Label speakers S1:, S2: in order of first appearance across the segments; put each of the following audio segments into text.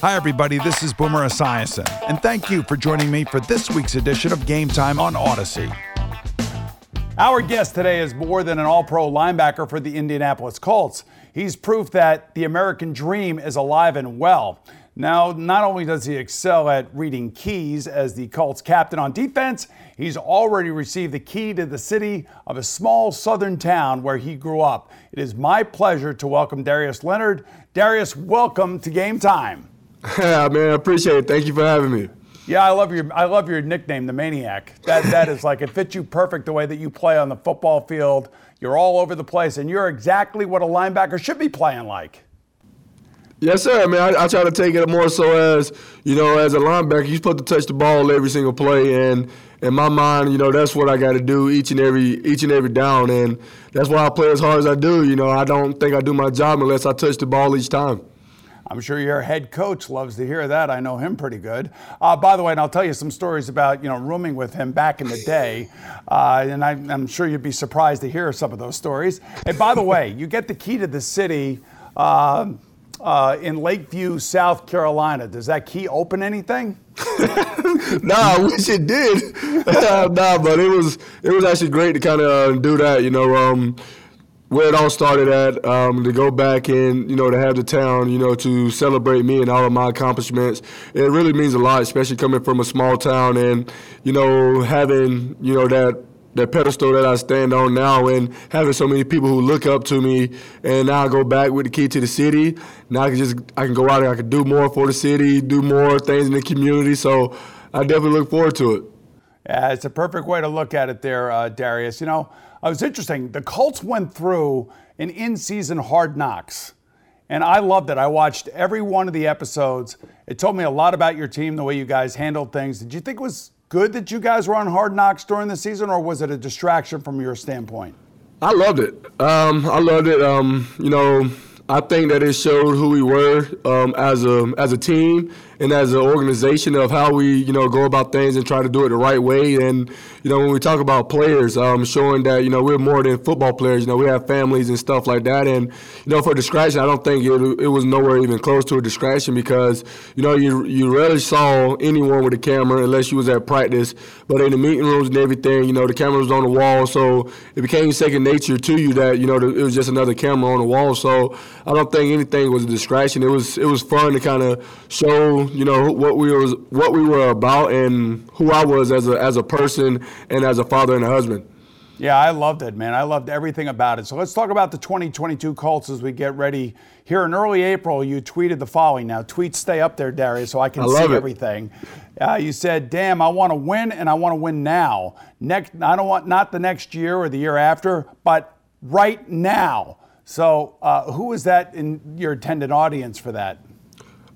S1: Hi, everybody. This is Boomer Esiason, and thank you for joining me for this week's edition of Game Time on Odyssey. Our guest today is more than an all pro linebacker for the Indianapolis Colts. He's proof that the American dream is alive and well. Now, not only does he excel at reading keys as the Colts captain on defense, he's already received the key to the city of a small southern town where he grew up. It is my pleasure to welcome Darius Leonard. Darius, welcome to Game Time.
S2: Yeah, man, I appreciate it. Thank you for having me.
S1: Yeah, I love your I love your nickname, the Maniac. That that is like it fits you perfect the way that you play on the football field. You're all over the place, and you're exactly what a linebacker should be playing like.
S2: Yes, sir. I mean, I, I try to take it more so as you know, as a linebacker, you're supposed to touch the ball every single play, and in my mind, you know, that's what I got to do each and every each and every down, and that's why I play as hard as I do. You know, I don't think I do my job unless I touch the ball each time.
S1: I'm sure your head coach loves to hear that. I know him pretty good. Uh, by the way, and I'll tell you some stories about you know rooming with him back in the day, uh, and I, am sure you'd be surprised to hear some of those stories. And by the way, you get the key to the city. Uh, uh in Lakeview, South Carolina. Does that key open anything?
S2: nah, I wish it did. nah, but it was it was actually great to kind of do that. You know, um, where it all started at, um, to go back and, you know, to have the town, you know, to celebrate me and all of my accomplishments. It really means a lot, especially coming from a small town and, you know, having, you know, that that pedestal that I stand on now and having so many people who look up to me and now I go back with the key to the city. Now I can just I can go out and I can do more for the city, do more things in the community. So I definitely look forward to it.
S1: Yeah, it's a perfect way to look at it there, uh, Darius. You know, it was interesting. The Colts went through an in season hard knocks. And I loved it. I watched every one of the episodes. It told me a lot about your team, the way you guys handled things. Did you think it was good that you guys were on hard knocks during the season, or was it a distraction from your standpoint?
S2: I loved it. Um, I loved it. Um, you know, I think that it showed who we were um, as a as a team and as an organization of how we you know go about things and try to do it the right way. And you know when we talk about players, um, showing that you know we're more than football players. You know we have families and stuff like that. And you know for distraction, I don't think it, it was nowhere even close to a distraction because you know you you rarely saw anyone with a camera unless you was at practice. But in the meeting rooms and everything, you know the camera was on the wall, so it became second nature to you that you know it was just another camera on the wall. So I don't think anything was a distraction. It was it was fun to kind of show you know what we was what we were about and who I was as a as a person and as a father and a husband.
S1: Yeah, I loved it, man. I loved everything about it. So let's talk about the 2022 Colts as we get ready. Here in early April, you tweeted the following. Now, tweets stay up there, Darius, so I can I see it. everything. Uh, you said, "Damn, I want to win, and I want to win now. Next, I don't want not the next year or the year after, but right now." So, uh, who is that in your attendant audience for that?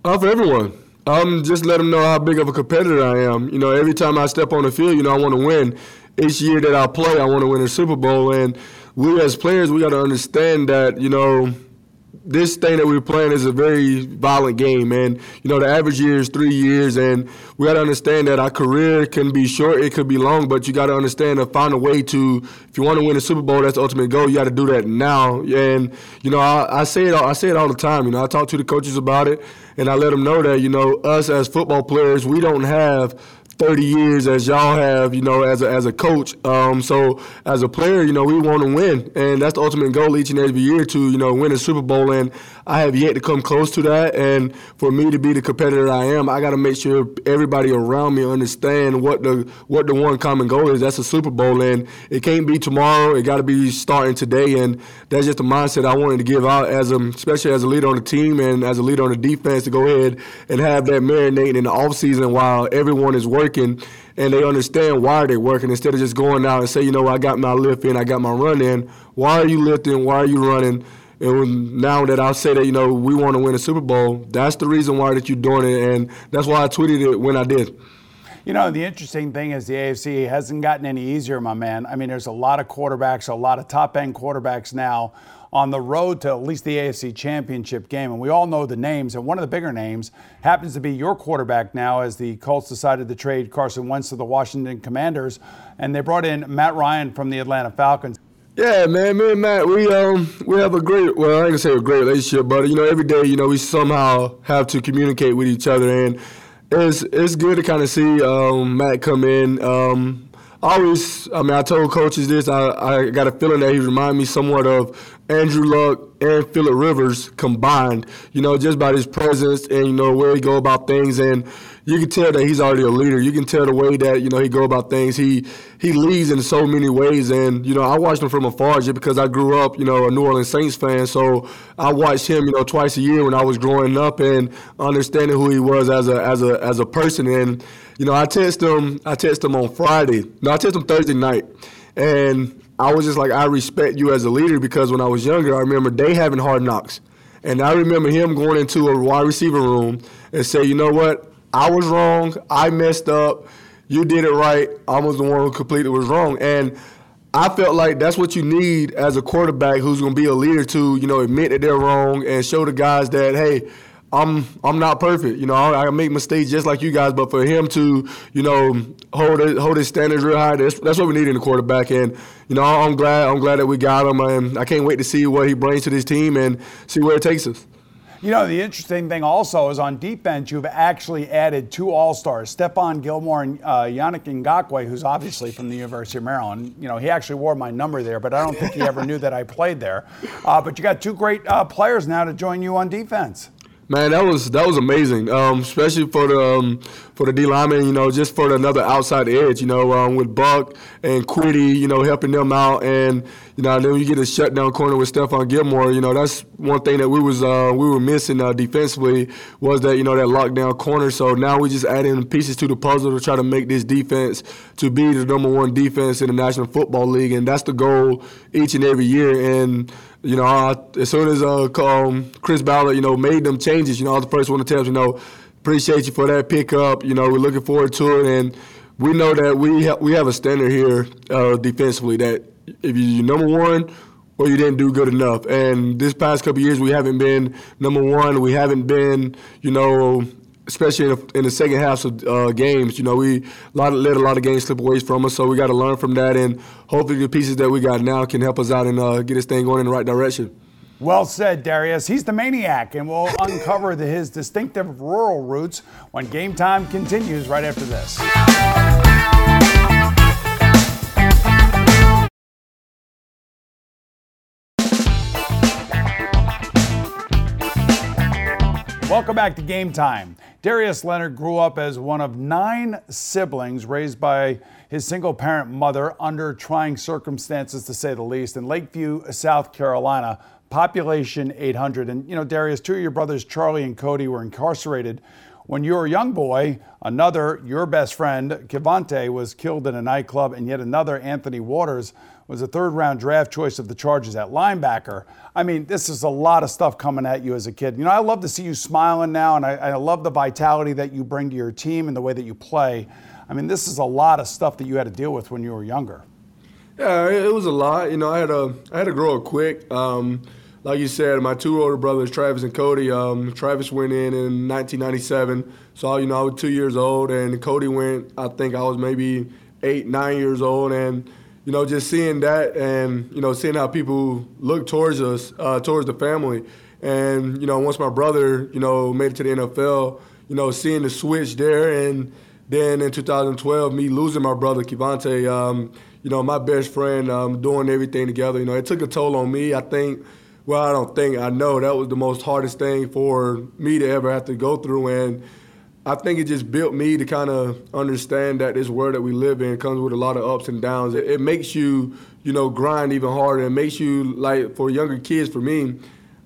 S2: For everyone. Um, just let them know how big of a competitor I am. You know, every time I step on the field, you know, I want to win. Each year that I play, I want to win a Super Bowl. And we as players, we got to understand that, you know, this thing that we're playing is a very violent game, and you know the average year is three years, and we got to understand that our career can be short, it could be long, but you got to understand to find a way to, if you want to win a Super Bowl, that's the ultimate goal. You got to do that now, and you know I, I say it, I say it all the time. You know, I talk to the coaches about it, and I let them know that you know us as football players, we don't have 30 years as y'all have, you know, as a, as a coach. Um, so as a player, you know, we want to win, and that's the ultimate goal each and every year to, you know, win a Super Bowl. And I have yet to come close to that. And for me to be the competitor I am, I got to make sure everybody around me understand what the what the one common goal is. That's a Super Bowl, and it can't be tomorrow. It got to be starting today. And that's just the mindset I wanted to give out as a, especially as a leader on the team and as a leader on the defense to go ahead and have that marinating in the offseason while everyone is working working and they understand why they're working instead of just going out and say, you know, I got my lift in, I got my run in. Why are you lifting? Why are you running? and now that I say that you know we want to win a Super Bowl, that's the reason why that you're doing it, and that's why I tweeted it when I did.
S1: You know, the interesting thing is the AFC hasn't gotten any easier, my man. I mean, there's a lot of quarterbacks, a lot of top end quarterbacks now on the road to at least the AFC championship game. And we all know the names. And one of the bigger names happens to be your quarterback now as the Colts decided to trade Carson Wentz to the Washington Commanders. And they brought in Matt Ryan from the Atlanta Falcons.
S2: Yeah, man, me and Matt, we um we have a great well, I ain't gonna say a great relationship, but you know, every day, you know, we somehow have to communicate with each other and it's it's good to kind of see um, Matt come in. Um, always, I mean, I told coaches this. I, I got a feeling that he remind me somewhat of Andrew Luck and Philip Rivers combined. You know, just by his presence and you know where he go about things, and you can tell that he's already a leader. You can tell the way that you know he go about things. He he leads in so many ways, and you know I watched him from afar just because I grew up, you know, a New Orleans Saints fan. So I watched him, you know, twice a year when I was growing up and understanding who he was as a as a as a person. And you know, I texted him. I texted him on Friday. No, I texted him Thursday night, and I was just like, I respect you as a leader because when I was younger, I remember they having hard knocks. And I remember him going into a wide receiver room and say, you know what? I was wrong. I messed up. You did it right. I was the one who completely was wrong. And I felt like that's what you need as a quarterback who's going to be a leader to, you know, admit that they're wrong and show the guys that, hey, I'm I'm not perfect. You know, I, I, make mistakes just like you guys, but for him to, you know, hold it, hold his standards real high, that's, that's what we need in the quarterback. And you know, I'm glad I'm glad that we got him, and I can't wait to see what he brings to this team and see where it takes us.
S1: You know, the interesting thing also is on defense, you've actually added two All Stars, Stephon Gilmore and uh, Yannick Ngakoue, who's obviously from the University of Maryland. You know, he actually wore my number there, but I don't think he ever knew that I played there. Uh, but you got two great uh, players now to join you on defense.
S2: Man, that was that was amazing, um, especially for the um, for the D lineman. You know, just for another outside edge. You know, um, with Buck and Kwity, you know, helping them out, and you know, then you get a shutdown corner with Stephon Gilmore. You know, that's one thing that we was uh, we were missing uh, defensively was that you know that lockdown corner. So now we just adding pieces to the puzzle to try to make this defense to be the number one defense in the National Football League, and that's the goal each and every year. And you know, I, as soon as uh, um, Chris Ballard, you know, made them changes, you know, I was the first one to tell him, you know, appreciate you for that pickup. You know, we're looking forward to it, and we know that we ha- we have a standard here uh, defensively that if you're number one or you didn't do good enough. And this past couple years, we haven't been number one. We haven't been, you know, especially in the, second half of uh, games. You know, we lot let a lot of games slip away from us, so we got to learn from that, and hopefully the pieces that we got now can help us out and uh, get this thing going in the right direction.
S1: Well said, Darius. He's the maniac, and we'll uncover the, his distinctive rural roots when game time continues right after this. Welcome back to Game Time. Darius Leonard grew up as one of nine siblings raised by his single parent mother under trying circumstances, to say the least, in Lakeview, South Carolina, population 800. And, you know, Darius, two of your brothers, Charlie and Cody, were incarcerated. When you were a young boy, another, your best friend, Kevonte, was killed in a nightclub, and yet another, Anthony Waters, was a third round draft choice of the Chargers at linebacker. I mean, this is a lot of stuff coming at you as a kid. You know, I love to see you smiling now, and I, I love the vitality that you bring to your team and the way that you play. I mean, this is a lot of stuff that you had to deal with when you were younger.
S2: Yeah, it was a lot. You know, I had to I had to grow up quick. Um, like you said, my two older brothers, Travis and Cody. Um, Travis went in in 1997, so you know I was two years old, and Cody went. I think I was maybe eight, nine years old, and you know, just seeing that and, you know, seeing how people look towards us, uh, towards the family. And, you know, once my brother, you know, made it to the NFL, you know, seeing the switch there. And then in 2012, me losing my brother, Kevonte, um, you know, my best friend, um, doing everything together, you know, it took a toll on me. I think, well, I don't think, I know that was the most hardest thing for me to ever have to go through. And, I think it just built me to kind of understand that this world that we live in comes with a lot of ups and downs. It, it makes you, you know, grind even harder. It makes you like for younger kids. For me,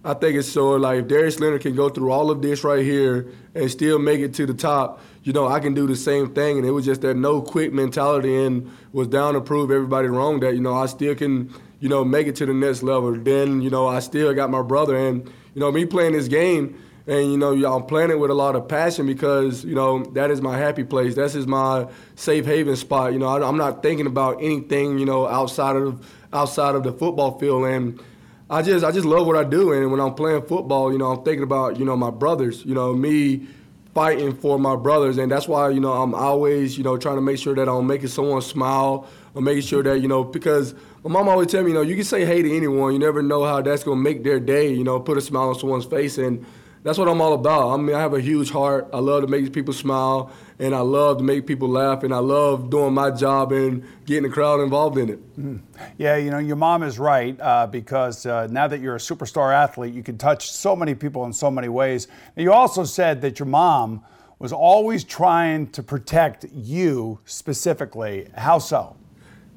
S2: I think it's so like if Darius Leonard can go through all of this right here and still make it to the top, you know, I can do the same thing. And it was just that no quit mentality and was down to prove everybody wrong that you know I still can you know, make it to the next level. Then, you know, I still got my brother, and you know, me playing this game, and you know, I'm playing it with a lot of passion because you know that is my happy place. That is my safe haven spot. You know, I, am not thinking about anything, you know, outside of outside of the football field, and I just I just love what I do. And when I'm playing football, you know, I'm thinking about you know my brothers. You know, me fighting for my brothers, and that's why you know I'm always you know trying to make sure that I'm making someone smile or making sure that you know because my mom always tell me you know you can say hey to anyone, you never know how that's gonna make their day. You know, put a smile on someone's face, and that's what I'm all about. I mean, I have a huge heart. I love to make people smile, and I love to make people laugh, and I love doing my job and getting the crowd involved in it.
S1: Mm. Yeah, you know, your mom is right uh, because uh, now that you're a superstar athlete, you can touch so many people in so many ways. And you also said that your mom was always trying to protect you specifically. How so?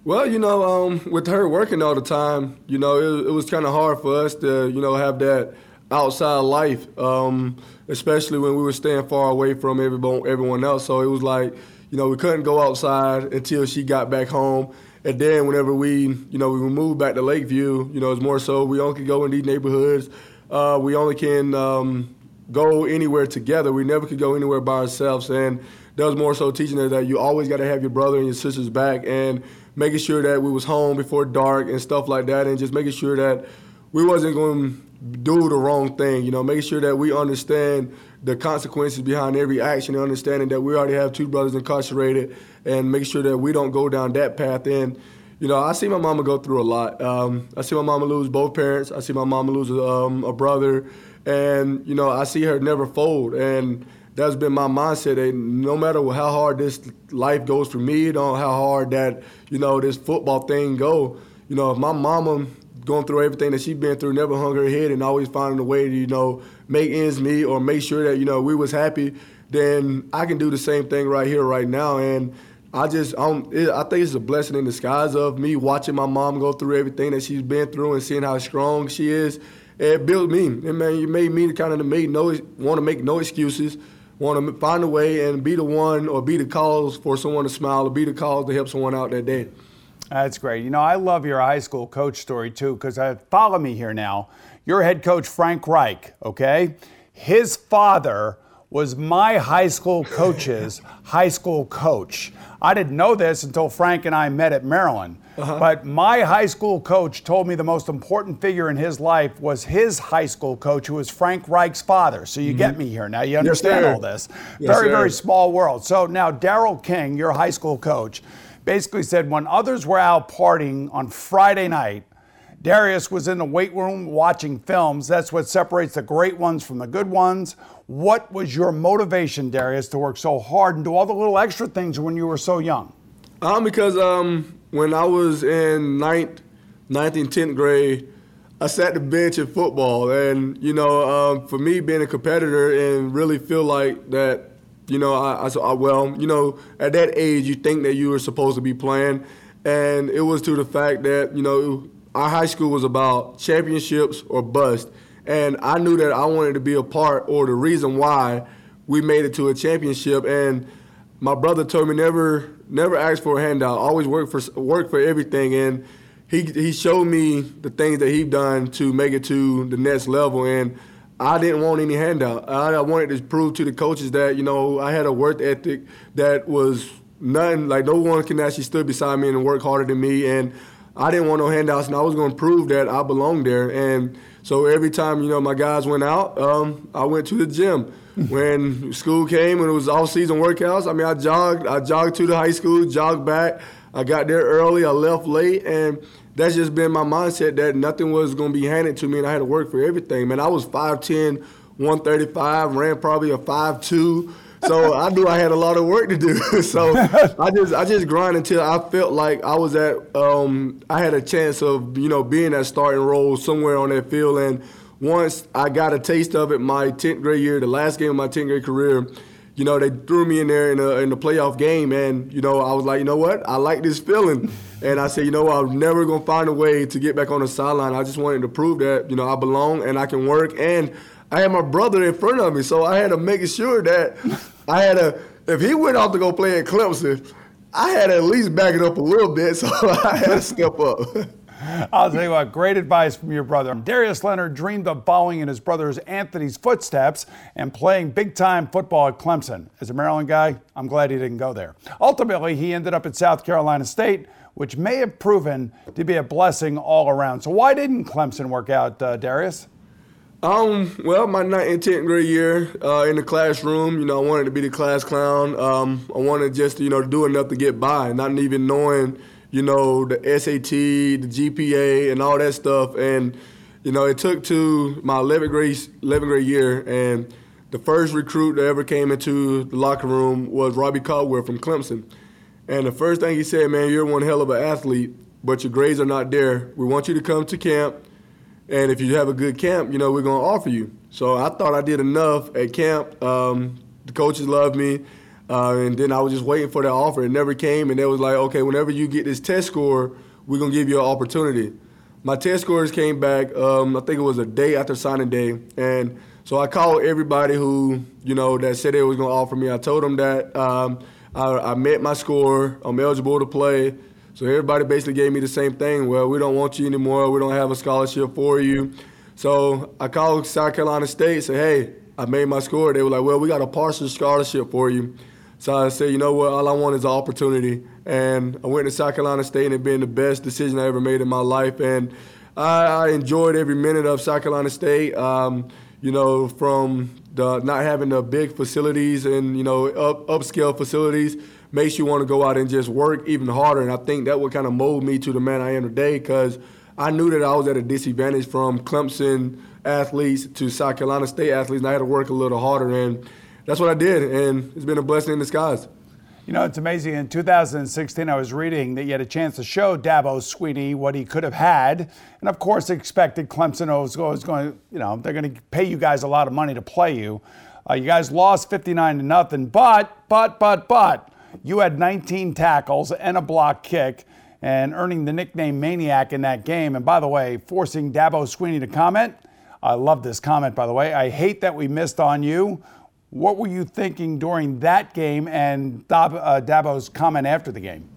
S2: Well, you know, um, with her working all the time, you know, it, it was kind of hard for us to, you know, have that outside life, um, especially when we were staying far away from everyone, everyone else. So it was like, you know, we couldn't go outside until she got back home. And then whenever we, you know, we moved back to Lakeview, you know, it's more so we only could go in these neighborhoods. Uh, we only can um, go anywhere together. We never could go anywhere by ourselves. And that was more so teaching us that you always got to have your brother and your sisters back and making sure that we was home before dark and stuff like that and just making sure that we wasn't going do the wrong thing. You know, make sure that we understand the consequences behind every action, and understanding that we already have two brothers incarcerated, and make sure that we don't go down that path. And you know, I see my mama go through a lot. Um, I see my mama lose both parents. I see my mama lose um, a brother, and you know, I see her never fold. And that's been my mindset. That no matter how hard this life goes for me, know, how hard that you know this football thing go. You know, if my mama going through everything that she's been through, never hung her head and always finding a way to, you know, make ends meet or make sure that, you know, we was happy, then I can do the same thing right here, right now. And I just, I, it, I think it's a blessing in disguise of me watching my mom go through everything that she's been through and seeing how strong she is. It built me. And man, you made me kind of make no, want to make no excuses, want to find a way and be the one or be the cause for someone to smile or be the cause to help someone out that day.
S1: That's great. You know, I love your high school coach story too, because uh, follow me here now. Your head coach, Frank Reich, okay? His father was my high school coach's high school coach. I didn't know this until Frank and I met at Maryland. Uh-huh. But my high school coach told me the most important figure in his life was his high school coach, who was Frank Reich's father. So you mm-hmm. get me here now. You understand yes, all this. Yes, very, sir. very small world. So now, Daryl King, your high school coach, basically said when others were out partying on Friday night, Darius was in the weight room watching films. That's what separates the great ones from the good ones. What was your motivation, Darius, to work so hard and do all the little extra things when you were so young?
S2: Um, because um, when I was in ninth, ninth and tenth grade, I sat the bench in football, and you know, um, for me being a competitor and really feel like that you know, I, I, well, you know, at that age, you think that you were supposed to be playing, and it was to the fact that you know our high school was about championships or bust, and I knew that I wanted to be a part or the reason why we made it to a championship. And my brother told me never, never ask for a handout. Always work for work for everything, and he he showed me the things that he'd done to make it to the next level, and I didn't want any handout. I, wanted to prove to the coaches that you know I had a work ethic that was nothing like no one can actually stood beside me and work harder than me, and I didn't want no handouts, and I was going to prove that I belonged there. And so every time you know my guys went out, um, I went to the gym. When school came and it was all season workouts, I mean I jogged, I jogged to the high school, jogged back. I got there early, I left late, and that's just been my mindset that nothing was going to be handed to me and I had to work for everything. Man, I was 5'10, 135, ran probably a 5'2. So I knew I had a lot of work to do. so I just I just grind until I felt like I was at um, I had a chance of you know being that starting role somewhere on that field. And once I got a taste of it, my 10th grade year, the last game of my 10th grade career, you know, they threw me in there in a in the playoff game, and you know, I was like, you know what, I like this feeling, and I said, you know, I'm never gonna find a way to get back on the sideline. I just wanted to prove that you know I belong and I can work, and I had my brother in front of me, so I had to make sure that I had a if he went off to go play at Clemson, I had to at least back it up a little bit, so I had to step up.
S1: I'll tell you what, great advice from your brother. Darius Leonard dreamed of following in his brother's Anthony's footsteps and playing big time football at Clemson. As a Maryland guy, I'm glad he didn't go there. Ultimately, he ended up at South Carolina State, which may have proven to be a blessing all around. So, why didn't Clemson work out, uh, Darius?
S2: Um, well, my ninth and tenth grade year uh, in the classroom, you know, I wanted to be the class clown. Um, I wanted just, you know, to do enough to get by, not even knowing, you know, the SAT, the GPA, and all that stuff. And, you know, it took to my 11th grade, 11th grade year, and the first recruit that ever came into the locker room was Robbie Caldwell from Clemson. And the first thing he said, man, you're one hell of an athlete, but your grades are not there. We want you to come to camp and if you have a good camp, you know, we're going to offer you. So I thought I did enough at camp. Um, the coaches loved me. Uh, and then I was just waiting for that offer. It never came. And they was like, okay, whenever you get this test score, we're to give you an opportunity. My test scores came back, um, I think it was a day after signing day. And so I called everybody who, you know, that said they was to offer me. I told them that um, I, I met my score. I'm eligible to play. So everybody basically gave me the same thing. Well, we don't want you anymore. We don't have a scholarship for you. So I called South Carolina State, said, hey, I made my score. They were like, well, we got a partial scholarship for you. So I said, you know what, all I want is an opportunity. And I went to South Carolina State and it being the best decision I ever made in my life. And I, I enjoyed every minute of South Carolina State. Um, you know, from the not having the big facilities and, you know, up, upscale facilities makes you want to go out and just work even harder. And I think that would kind of mold me to the man I am today because I knew that I was at a disadvantage from Clemson athletes to South Carolina State athletes, and I had to work a little harder. And that's what I did, and it's been a blessing in disguise.
S1: You know, it's amazing. In 2016, I was reading that you had a chance to show Dabo Swinney what he could have had. And of course, expected Clemson was going, you know, they're going to pay you guys a lot of money to play you. Uh, you guys lost 59 to nothing, but, but, but, but, you had 19 tackles and a block kick and earning the nickname Maniac in that game. And by the way, forcing Dabo Swinney to comment. I love this comment, by the way. I hate that we missed on you. What were you thinking during that game and uh, Dabo's comment after the game?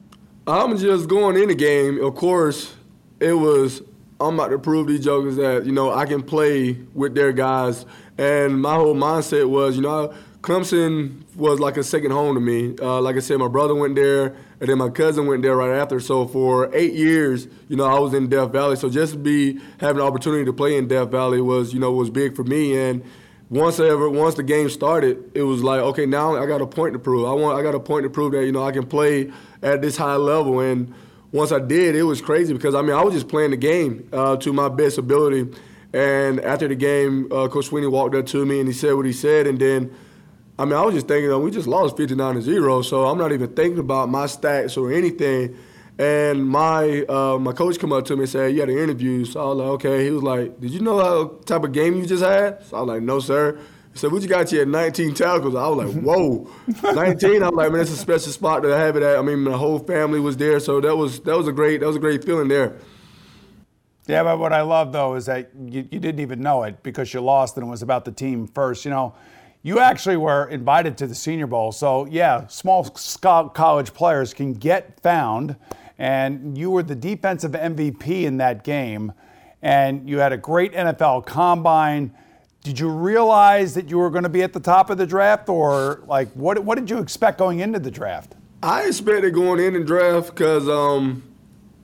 S2: I'm just going in the game. Of course, it was I'm about to prove these jokers that you know I can play with their guys, and my whole mindset was you know Clemson was like a second home to me. Uh, like I said, my brother went there, and then my cousin went there right after. So for eight years, you know, I was in Death Valley. So just be having the opportunity to play in Death Valley was, you know, was big for me. And once ever, once the game started, it was like, okay, now I got a point to prove. I want, I got a point to prove that you know I can play at this high level. And once I did, it was crazy because I mean I was just playing the game uh, to my best ability. And after the game, uh, Coach Swinney walked up to me and he said what he said, and then I mean, I was just thinking, oh, we just lost 59 to 0, so I'm not even thinking about my stats or anything. And my uh, my coach come up to me and said, "You had an interview." So I was like, "Okay." He was like, "Did you know what type of game you just had?" So I was like, "No, sir." He said, "We just got you at 19 tackles." I was like, "Whoa, 19!" I was like, "Man, it's a special spot to have it at." I mean, my whole family was there, so that was that was a great that was a great feeling there.
S1: Yeah, but what I love though is that you, you didn't even know it because you lost and it was about the team first. You know, you actually were invited to the Senior Bowl. So, yeah, small college players can get found. And you were the defensive MVP in that game. And you had a great NFL combine. Did you realize that you were going to be at the top of the draft, or like what, what did you expect going into the draft?
S2: I expected going in the draft because um,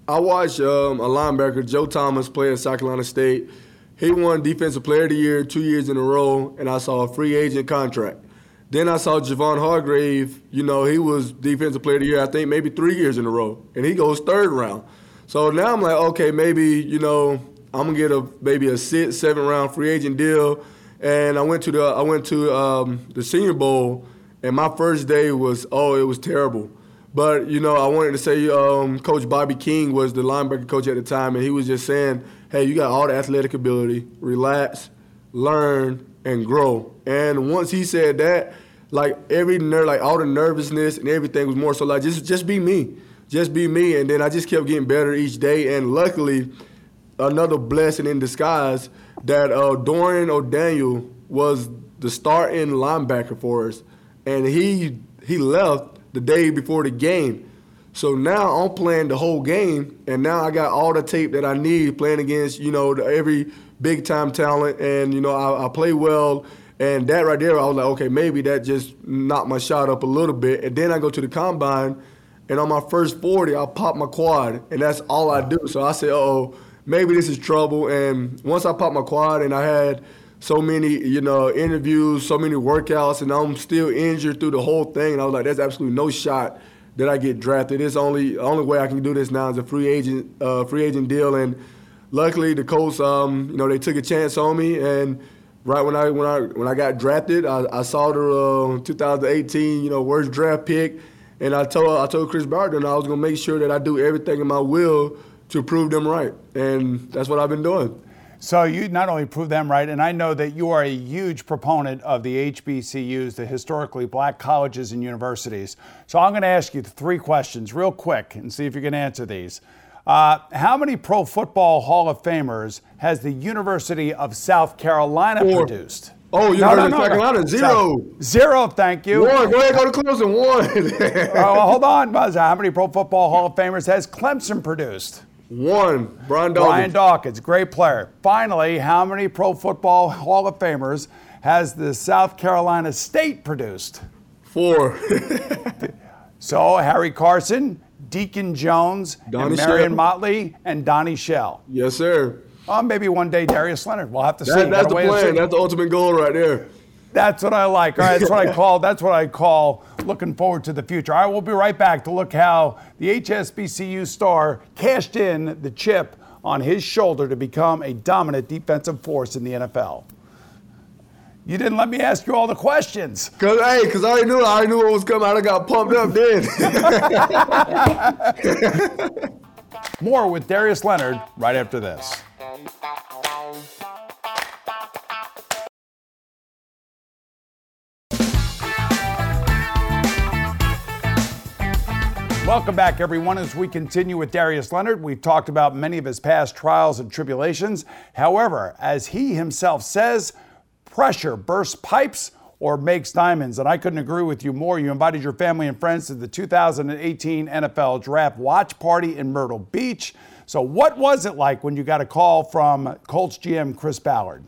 S2: I watched um, a linebacker, Joe Thomas, play at South Carolina State he won Defensive Player of the Year two years in a row, and I saw a free agent contract. Then I saw Javon Hargrave, you know, he was Defensive Player of the Year, I think maybe three years in a row, and he goes third round. So now I'm like, okay, maybe, you know, I'm gonna get a maybe a six, seven round free agent deal. And I went to the I went to um, the Senior Bowl, and my first day was oh, it was terrible. But you know, I wanted to say um, Coach Bobby King was the linebacker coach at the time, and he was just saying, "Hey, you got all the athletic ability. Relax, learn, and grow." And once he said that, like every ner- like all the nervousness and everything was more so like just just be me, just be me. And then I just kept getting better each day. And luckily, another blessing in disguise that uh, Dorian O'Daniel was the starting linebacker for us, and he he left the day before the game. So now I'm playing the whole game, and now I got all the tape that I need playing against, you know, the, every big time talent, and you know I, I play well. And that right there, I was like, okay, maybe that just knocked my shot up a little bit. And then I go to the combine, and on my first 40, I pop my quad, and that's all I do. So I said, oh, maybe this is trouble. And once I popped my quad, and I had so many, you know, interviews, so many workouts, and I'm still injured through the whole thing. And I was like, there's absolutely no shot that I get drafted. It's only only way I can do this now is a free agent, uh, free agent deal. And luckily, the Colts, um, you know, they took a chance on me. And right when I when I when I got drafted, I, I saw the uh, 2018, you know, worst draft pick, and I told I told Chris Ballard I was gonna make sure that I do everything in my will to prove them right, and that's what I've been doing.
S1: So you not only prove them right, and I know that you are a huge proponent of the HBCUs, the historically black colleges and universities. So I'm going to ask you three questions real quick and see if you can answer these. Uh, how many Pro Football Hall of Famers has the University of South Carolina
S2: Four.
S1: produced?
S2: Oh, University no, no, no, of South Carolina, zero.
S1: Zero, thank you.
S2: One, go ahead, go to Clemson, one.
S1: oh, well, hold on, Buzz. How many Pro Football Hall of Famers has Clemson produced?
S2: One, Brian Dawkins.
S1: Brian Dawkins, great player. Finally, how many Pro Football Hall of Famers has the South Carolina State produced?
S2: Four.
S1: so, Harry Carson, Deacon Jones, Donnie and Marion Shell. Motley, and Donnie Shell.
S2: Yes, sir.
S1: Oh, maybe one day Darius Leonard. We'll have to
S2: that,
S1: see.
S2: That's the plan. That's the ultimate goal right there.
S1: That's what I like. All right, that's what I call. That's what I call looking forward to the future. All right, we'll be right back to look how the HSBCU star cashed in the chip on his shoulder to become a dominant defensive force in the NFL. You didn't let me ask you all the questions.
S2: Cause hey, cause I already knew I already knew what was coming. I got pumped up
S1: then. More with Darius Leonard right after this. Welcome back, everyone. As we continue with Darius Leonard, we've talked about many of his past trials and tribulations. However, as he himself says, pressure bursts pipes or makes diamonds. And I couldn't agree with you more. You invited your family and friends to the 2018 NFL Draft Watch Party in Myrtle Beach. So, what was it like when you got a call from Colts GM Chris Ballard?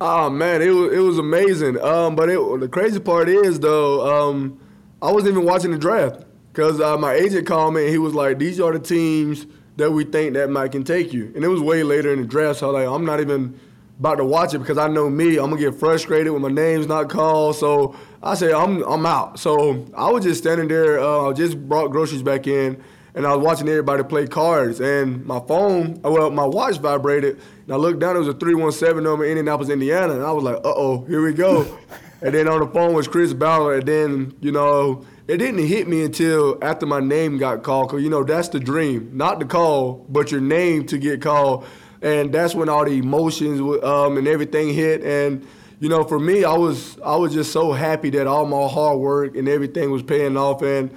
S2: Oh man, it was it was amazing. Um, but it, the crazy part is though, um, I wasn't even watching the draft. Because uh, my agent called me and he was like, these are the teams that we think that Mike can take you. And it was way later in the draft, so like, I'm not even about to watch it because I know me, I'm gonna get frustrated when my name's not called. So I say I'm I'm out. So I was just standing there, uh, just brought groceries back in, and I was watching everybody play cards. And my phone, well, my watch vibrated, and I looked down. It was a 317 number, Indianapolis, Indiana, and I was like, uh oh, here we go. and then on the phone was Chris Ballard, and then you know it didn't hit me until after my name got called. Cause you know that's the dream, not the call, but your name to get called, and that's when all the emotions um, and everything hit. And you know, for me, I was I was just so happy that all my hard work and everything was paying off, and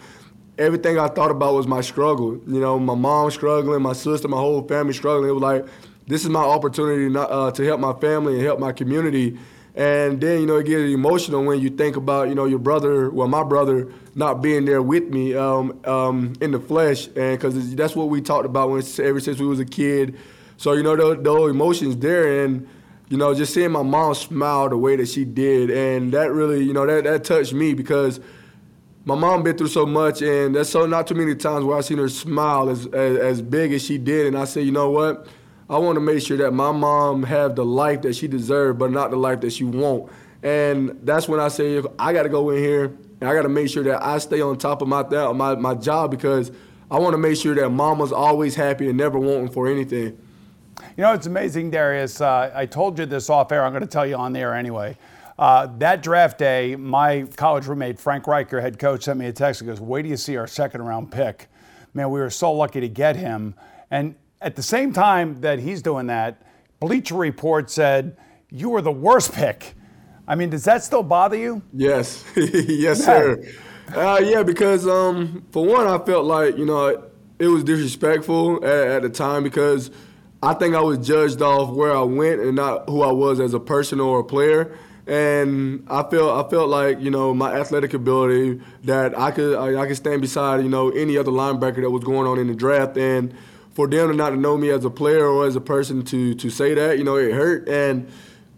S2: everything I thought about was my struggle. You know, my mom struggling, my sister, my whole family struggling. It was like this is my opportunity not, uh, to help my family and help my community. And then, you know, it gets emotional when you think about, you know, your brother, well, my brother not being there with me um, um, in the flesh. And because that's what we talked about when, ever since we was a kid. So, you know, those, emotions there. And, you know, just seeing my mom smile the way that she did. And that really, you know, that, that touched me because my mom been through so much. And that's so not too many times where i seen her smile as, as, as big as she did. And I said, you know what? I want to make sure that my mom have the life that she deserves, but not the life that she want. And that's when I say I got to go in here and I got to make sure that I stay on top of my my my job because I want to make sure that mama's always happy and never wanting for anything.
S1: You know, it's amazing, Darius. Uh, I told you this off air. I'm going to tell you on the air anyway. Uh, that draft day, my college roommate Frank Reicher, head coach, sent me a text. He goes, "Wait do you see our second round pick? Man, we were so lucky to get him." And at the same time that he's doing that, Bleacher Report said, You were the worst pick. I mean, does that still bother you?
S2: Yes. yes, sir. Uh, yeah, because um, for one, I felt like, you know, it was disrespectful at, at, the time because I think I was judged off where I went and not who I was as a person or a player. and I felt I felt like you know my athletic ability that I could I, I could stand beside you know any other linebacker that was going on in the draft, and for them to not to know me as a player or as a person to to say that, you know, it hurt, and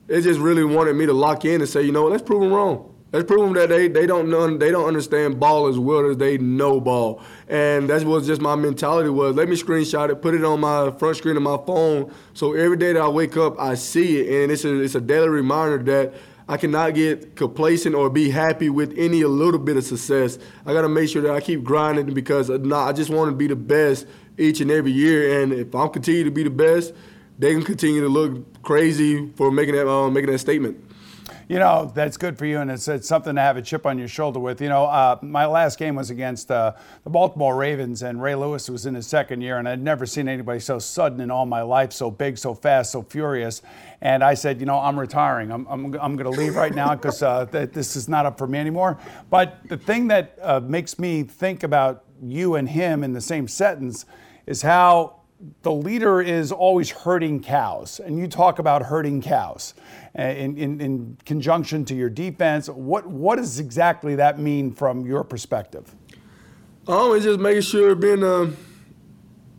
S2: it just really wanted me to lock in and say, you know, let's prove them wrong. Prove them that they, they don't know, they don't understand ball as well as they know ball, and that's what just my mentality was. Let me screenshot it, put it on my front screen of my phone, so every day that I wake up I see it, and it's a it's a daily reminder that I cannot get complacent or be happy with any a little bit of success. I got to make sure that I keep grinding because I just want to be the best each and every year, and if I'm continue to be the best, they can continue to look crazy for making that um, making that statement.
S1: You know, that's good for you, and it's, it's something to have a chip on your shoulder with. You know, uh, my last game was against uh, the Baltimore Ravens, and Ray Lewis was in his second year, and I'd never seen anybody so sudden in all my life, so big, so fast, so furious. And I said, you know, I'm retiring. I'm, I'm, I'm going to leave right now because uh, th- this is not up for me anymore. But the thing that uh, makes me think about you and him in the same sentence is how the leader is always herding cows, and you talk about herding cows uh, in, in, in, conjunction to your defense. What, what does exactly that mean from your perspective?
S2: It's just making sure being a,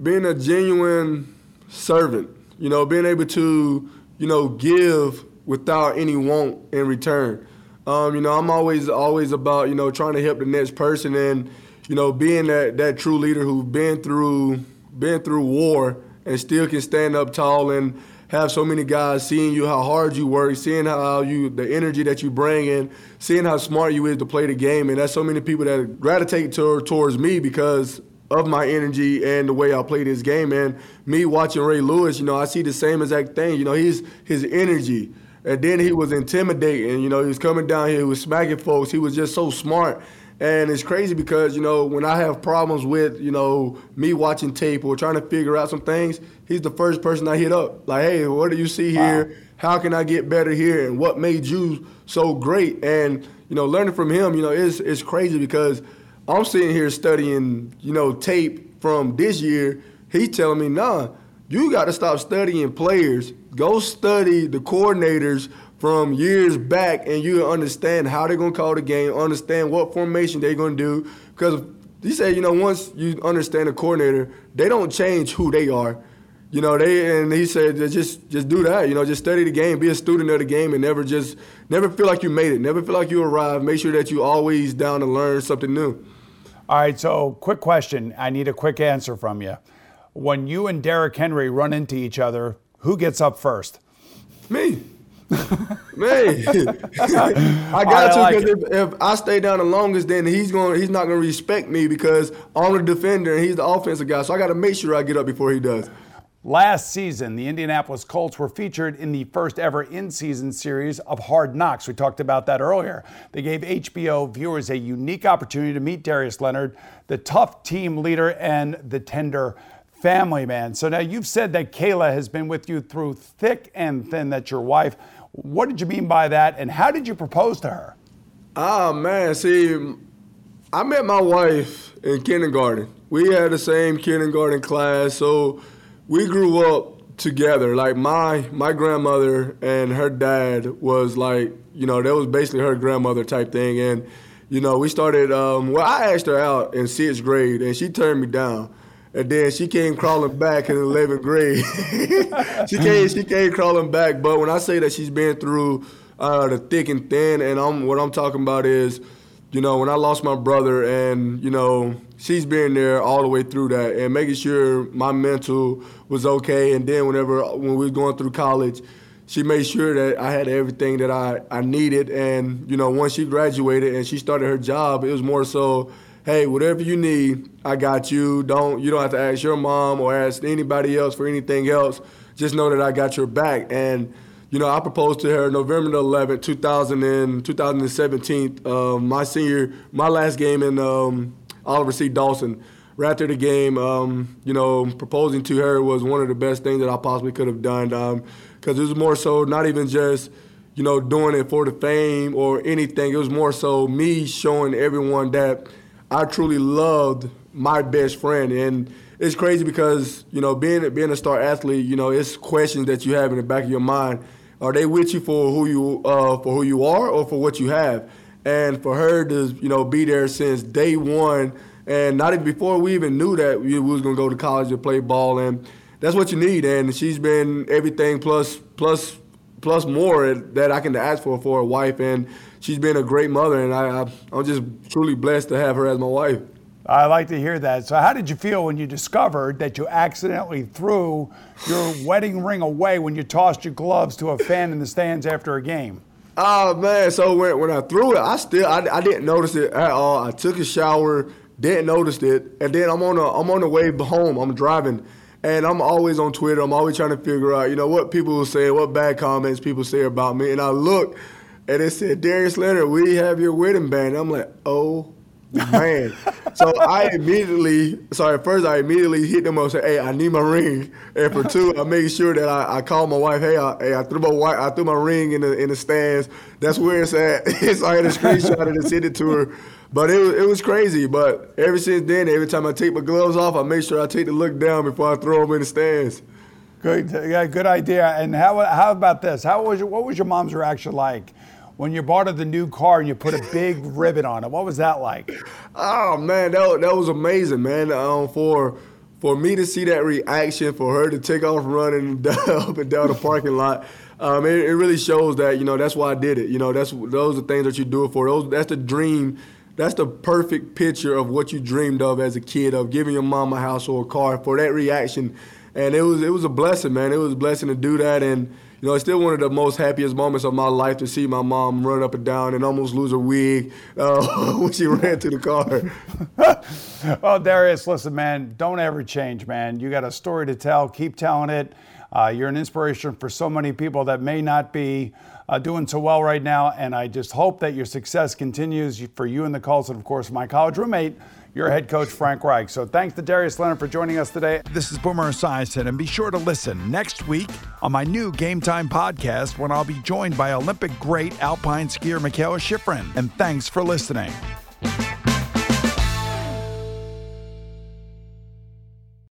S2: being a genuine servant, you know, being able to, you know, give without any want in return. Um, you know, I'm always always about, you know, trying to help the next person and, you know, being that, that true leader who's been through been through war and still can stand up tall and have so many guys seeing you how hard you work, seeing how you the energy that you bring in, seeing how smart you is to play the game, and that's so many people that gravitate to, towards me because of my energy and the way I play this game. And me watching Ray Lewis, you know, I see the same exact thing. You know, he's his energy. And then he was intimidating. You know, he was coming down here, he was smacking folks. He was just so smart. And it's crazy because, you know, when I have problems with, you know, me watching tape or trying to figure out some things, he's the first person I hit up. Like, hey, what do you see here? Wow. How can I get better here? And what made you so great? And, you know, learning from him, you know, it's, it's crazy because I'm sitting here studying, you know, tape from this year. He's telling me, nah, you got to stop studying players. Go study the coordinators from years back and you understand how they're going to call the game, understand what formation they're going to do. Because he said, you know, once you understand the coordinator, they don't change who they are. You know, they and he said just just do that. You know, just study the game, be a student of the game, and never just never feel like you made it, never feel like you arrived. Make sure that you always down to learn something new.
S1: All right, so quick question. I need a quick answer from you. When you and Derrick Henry run into each other, who gets up first?
S2: Me. Man, I got to because if, if, I stay down the longest, then he's going. He's not going to respect me because I'm the defender and he's the offensive guy. So I got to make sure I get up before he does.
S1: Last season, the Indianapolis Colts were featured in the first ever in season series of Hard Knocks. We talked about that earlier. They gave HBO viewers a unique opportunity to meet Darius Leonard, the tough team leader and the tender family man. So now you've said that Kayla has been with you through thick and thin, that your wife. What did you mean by that, and how did you propose to her?
S2: Ah, man, see, I met my wife in kindergarten. We had the same kindergarten class, so we grew up together. Like my my grandmother and her dad was like, you know, that was basically her grandmother type thing. And, you know, we started. Um, well, I asked her out in sixth grade, and she turned me down. And then she came crawling back in 11th grade. she came, she came crawling back. But when I say that she's been through uh, the thick and thin, and I'm, what I'm talking about is, you know, when I lost my brother, and you know, she's been there all the way through that, and making sure my mental was okay. And then whenever when we were going through college, she made sure that I had everything that I, I needed. And you know, once she graduated and she started her job, it was more so hey, whatever you need, I got you. Don't you don't have to ask your mom or ask anybody else for anything else. Just know that I got your back. And you know, I proposed to her November the 11th, 2000 and, 2017, uh, my senior, my last game in um, Oliver C. Dawson. Right after the game, um, you know, proposing to her was one of the best things that I possibly could have done because um, it was more so not even just you know, doing it for the fame or anything. It was more so me showing everyone that I truly loved my best friend, and it's crazy because you know being being a star athlete, you know, it's questions that you have in the back of your mind. Are they with you for who you uh, for who you are or for what you have? And for her to you know be there since day one, and not even before we even knew that we was gonna go to college and play ball, and that's what you need. And she's been everything plus plus plus more that I can ask for for a wife, and she's been a great mother, and I, I I'm just truly blessed to have her as my wife.
S1: I like to hear that. So, how did you feel when you discovered that you accidentally threw your wedding ring away when you tossed your gloves to a fan in the stands after a game?
S2: Oh man! So when, when I threw it, I still I, I didn't notice it at all. I took a shower, didn't notice it, and then I'm on a I'm on the way home. I'm driving, and I'm always on Twitter. I'm always trying to figure out, you know, what people will say, what bad comments people say about me. And I look, and it said, Darius Leonard, we have your wedding band. I'm like, oh man. so I immediately, sorry, first I immediately hit them up and said, hey, I need my ring. And for two, I made sure that I, I called my wife, hey, I, hey, I threw my wife, I threw my ring in the in the stands. That's where it's at. so I had a screenshot and sent it to her. But it was, it was crazy. But ever since then, every time I take my gloves off, I make sure I take the look down before I throw them in the stands.
S1: Good, yeah, good idea. And how, how about this? How was your, what was your mom's reaction like when you bought her the new car and you put a big ribbon on it. What was that like?
S2: Oh man, that, that was amazing, man. Um, for for me to see that reaction, for her to take off running up and down the parking lot, um, it, it, really shows that you know that's why I did it. You know, that's those are things that you do it for. Those that's the dream. That's the perfect picture of what you dreamed of as a kid of giving your mom a house or a car for that reaction, and it was it was a blessing, man. It was a blessing to do that and you know, it's still one of the most happiest moments of my life to see my mom run up and down and almost lose her wig uh, when she ran to the
S1: car. well, Darius, listen, man, don't ever change, man. You got a story to tell. Keep telling it. Uh, you're an inspiration for so many people that may not be uh, doing so well right now. And I just hope that your success continues for you and the Colts, and of course, my college roommate your head coach, Frank Reich. So thanks to Darius Leonard for joining us today. This is Boomer Esiason, and be sure to listen next week on my new Game Time podcast when I'll be joined by Olympic great alpine skier Mikaela Shiffrin. And thanks for listening.